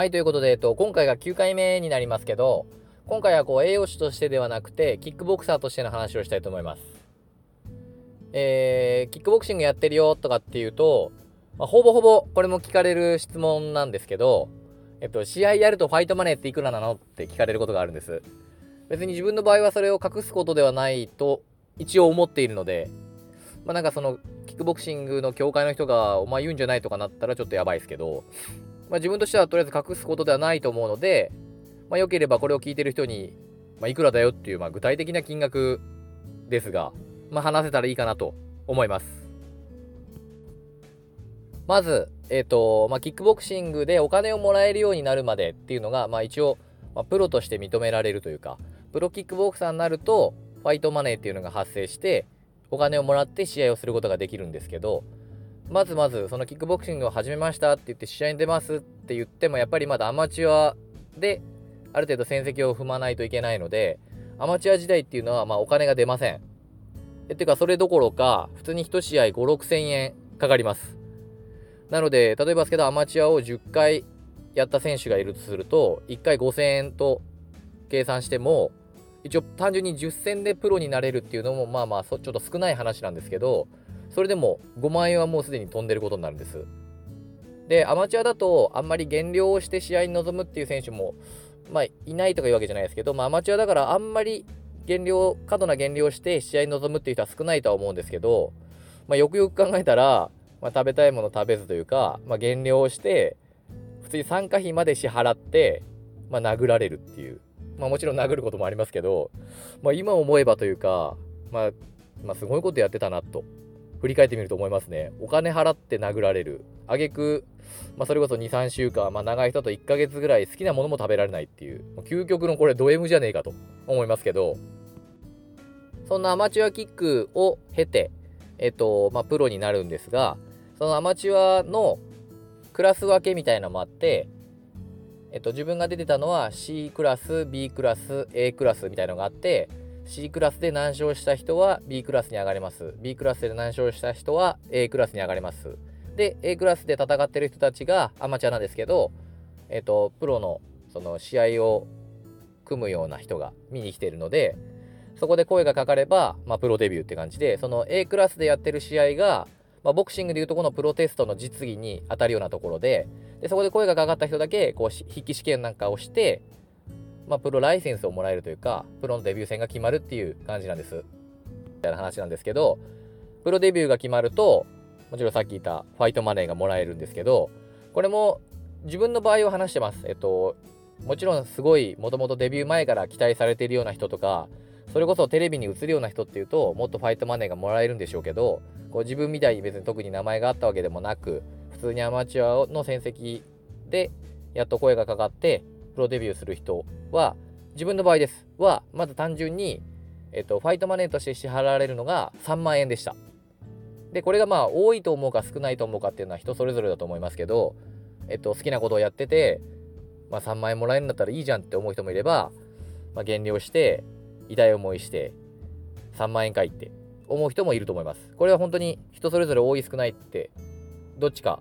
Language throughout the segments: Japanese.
はい、ということで、えっと、今回が9回目になりますけど、今回はこう栄養士としてではなくて、キックボクサーとしての話をしたいと思います。えー、キックボクシングやってるよとかっていうと、まあ、ほぼほぼこれも聞かれる質問なんですけど、えっと、試合やるとファイトマネーっていくらなのって聞かれることがあるんです。別に自分の場合はそれを隠すことではないと一応思っているので、まあなんかそのキックボクシングの協会の人がお前言うんじゃないとかなったらちょっとやばいですけど、まあ自分としてはとりあえず隠すことではないと思うので、まあ良ければこれを聞いてる人に、まあいくらだよっていうまあ具体的な金額ですが、まあ話せたらいいかなと思います。まず、えっ、ー、と、まあキックボクシングでお金をもらえるようになるまでっていうのが、まあ一応、まあ、プロとして認められるというか、プロキックボクサーになると、ファイトマネーっていうのが発生して、お金をもらって試合をすることができるんですけど、まずまず、そのキックボクシングを始めましたって言って試合に出ますって言っても、やっぱりまだアマチュアで、ある程度戦績を踏まないといけないので、アマチュア時代っていうのは、まあお金が出ません。え、ていうか、それどころか、普通に1試合5、6千円かかります。なので、例えばですけど、アマチュアを10回やった選手がいるとすると、1回5000円と計算しても、一応単純に10戦でプロになれるっていうのもまあまあちょっと少ない話なんですけどそれでも5万円はもうすでに飛んでることになるんです。でアマチュアだとあんまり減量をして試合に臨むっていう選手もまあいないとかいうわけじゃないですけど、まあ、アマチュアだからあんまり減量過度な減量をして試合に臨むっていう人は少ないとは思うんですけど、まあ、よくよく考えたら、まあ、食べたいもの食べずというか、まあ、減量をして普通に参加費まで支払って、まあ、殴られるっていう。まあもちろん殴ることもありますけど、まあ今思えばというか、まあ、まあすごいことやってたなと、振り返ってみると思いますね。お金払って殴られる。あげく、まそれこそ2、3週間、まあ長い人と1ヶ月ぐらい好きなものも食べられないっていう、究極のこれド M じゃねえかと思いますけど、そんなアマチュアキックを経て、えっと、まあプロになるんですが、そのアマチュアのクラス分けみたいなのもあって、えっと、自分が出てたのは C クラス、B クラス、A クラスみたいなのがあって、C クラスで難勝した人は B クラスに上がれます。B クラスで難勝した人は A クラスに上がれます。で、A クラスで戦ってる人たちがアマチュアなんですけど、えっと、プロのその試合を組むような人が見に来てるので、そこで声がかかれば、まあ、プロデビューって感じで、その A クラスでやってる試合が、まあ、ボクシングでいうとこのプロテストの実技に当たるようなところで、でそこで声がかかった人だけ、こう、筆記試験なんかをして、まあ、プロライセンスをもらえるというか、プロのデビュー戦が決まるっていう感じなんです。みたいな話なんですけど、プロデビューが決まると、もちろんさっき言ったファイトマネーがもらえるんですけど、これも自分の場合を話してます。えっと、もちろんすごい、もともとデビュー前から期待されているような人とか、それこそテレビに映るような人っていうと、もっとファイトマネーがもらえるんでしょうけど、こう自分みたいに別に特に名前があったわけでもなく、普通にアマチュアの戦績でやっと声がかかってプロデビューする人は自分の場合ですはまず単純に、えっと、ファイトマネーとして支払われるのが3万円でした。でこれがまあ多いと思うか少ないと思うかっていうのは人それぞれだと思いますけど、えっと、好きなことをやってて、まあ、3万円もらえるんだったらいいじゃんって思う人もいれば、まあ、減量して痛い思いして3万円かいって思う人もいると思います。これは本当に人それぞれ多い少ないってどっちか、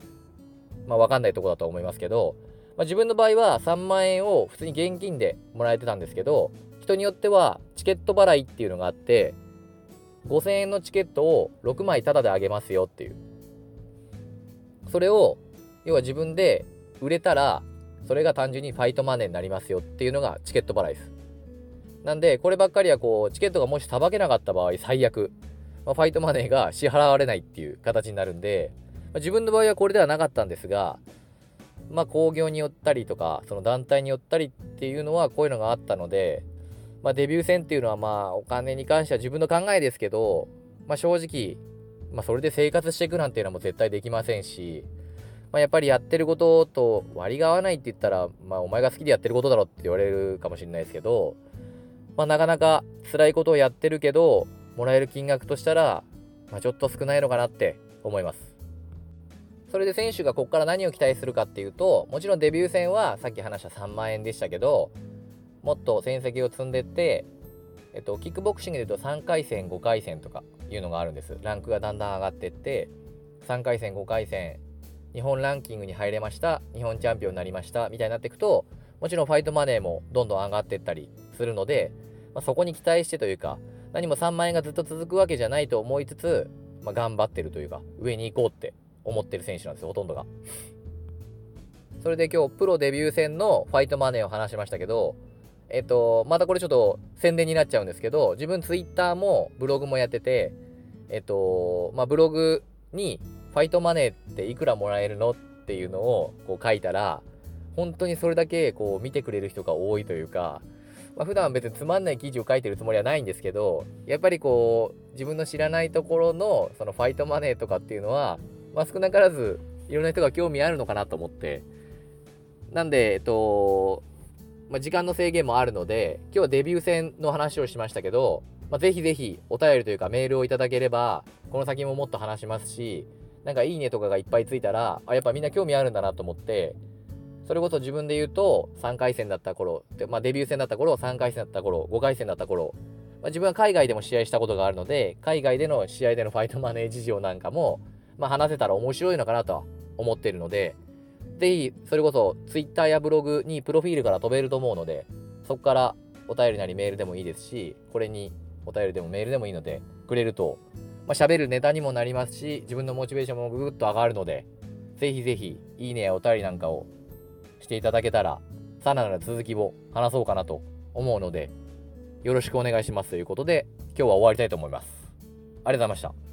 まあ、わかんないとこだと思いますけど、まあ、自分の場合は3万円を普通に現金でもらえてたんですけど、人によってはチケット払いっていうのがあって、5000円のチケットを6枚タダであげますよっていう。それを、要は自分で売れたら、それが単純にファイトマネーになりますよっていうのがチケット払いです。なんで、こればっかりはこう、チケットがもしさばけなかった場合、最悪、まあ、ファイトマネーが支払われないっていう形になるんで、まあ、自分の場合はこれではなかったんですが、まあ、興行によったりとか、その団体によったりっていうのはこういうのがあったので、まあ、デビュー戦っていうのはまあ、お金に関しては自分の考えですけど、まあ、正直、まあ、それで生活していくなんていうのも絶対できませんし、まあ、やっぱりやってることと割りが合わないって言ったら、まあ、お前が好きでやってることだろって言われるかもしれないですけど、まあ、なかなか辛いことをやってるけど、もらえる金額としたら、まあ、ちょっと少ないのかなって思います。それで選手がここから何を期待するかっていうと、もちろんデビュー戦はさっき話した3万円でしたけど、もっと戦績を積んでって、えっと、キックボクシングで言うと3回戦、5回戦とかいうのがあるんです。ランクがだんだん上がってって、3回戦、5回戦日本ランキングに入れました日本チャンピオンになりましたみたいになっていくともちろんファイトマネーもどんどん上がっていったりするので、まあ、そこに期待してというか何も3万円がずっと続くわけじゃないと思いつつ、まあ、頑張ってるというか上に行こうって思ってる選手なんですよほとんどが。それで今日プロデビュー戦のファイトマネーを話しましたけどえっとまたこれちょっと宣伝になっちゃうんですけど自分ツイッターもブログもやっててえっとまあブログにファイトマネーっていくらもらえるのっていうのをこう書いたら本当にそれだけこう見てくれる人が多いというか、まあ、普段別につまんない記事を書いてるつもりはないんですけどやっぱりこう自分の知らないところのそのファイトマネーとかっていうのは、まあ、少なからずいろんな人が興味あるのかなと思って。なんでえっとまあ、時間の制限もあるので今日はデビュー戦の話をしましたけど、まあ、ぜひぜひお便りというかメールをいただければこの先ももっと話しますしなんかいいねとかがいっぱいついたらあやっぱみんな興味あるんだなと思ってそれこそ自分で言うと3回戦だった頃で、まあ、デビュー戦だった頃3回戦だった頃5回戦だった頃、まあ、自分は海外でも試合したことがあるので海外での試合でのファイトマネー事情なんかも、まあ、話せたら面白いのかなとは思ってるのでぜひそれこそ Twitter やブログにプロフィールから飛べると思うのでそこからお便りなりメールでもいいですしこれにお便りでもメールでもいいのでくれるとまあ、喋るネタにもなりますし、自分のモチベーションもぐぐっと上がるので、ぜひぜひ、いいねやお便りなんかをしていただけたら、さらなる続きを話そうかなと思うので、よろしくお願いしますということで、今日は終わりたいと思います。ありがとうございました。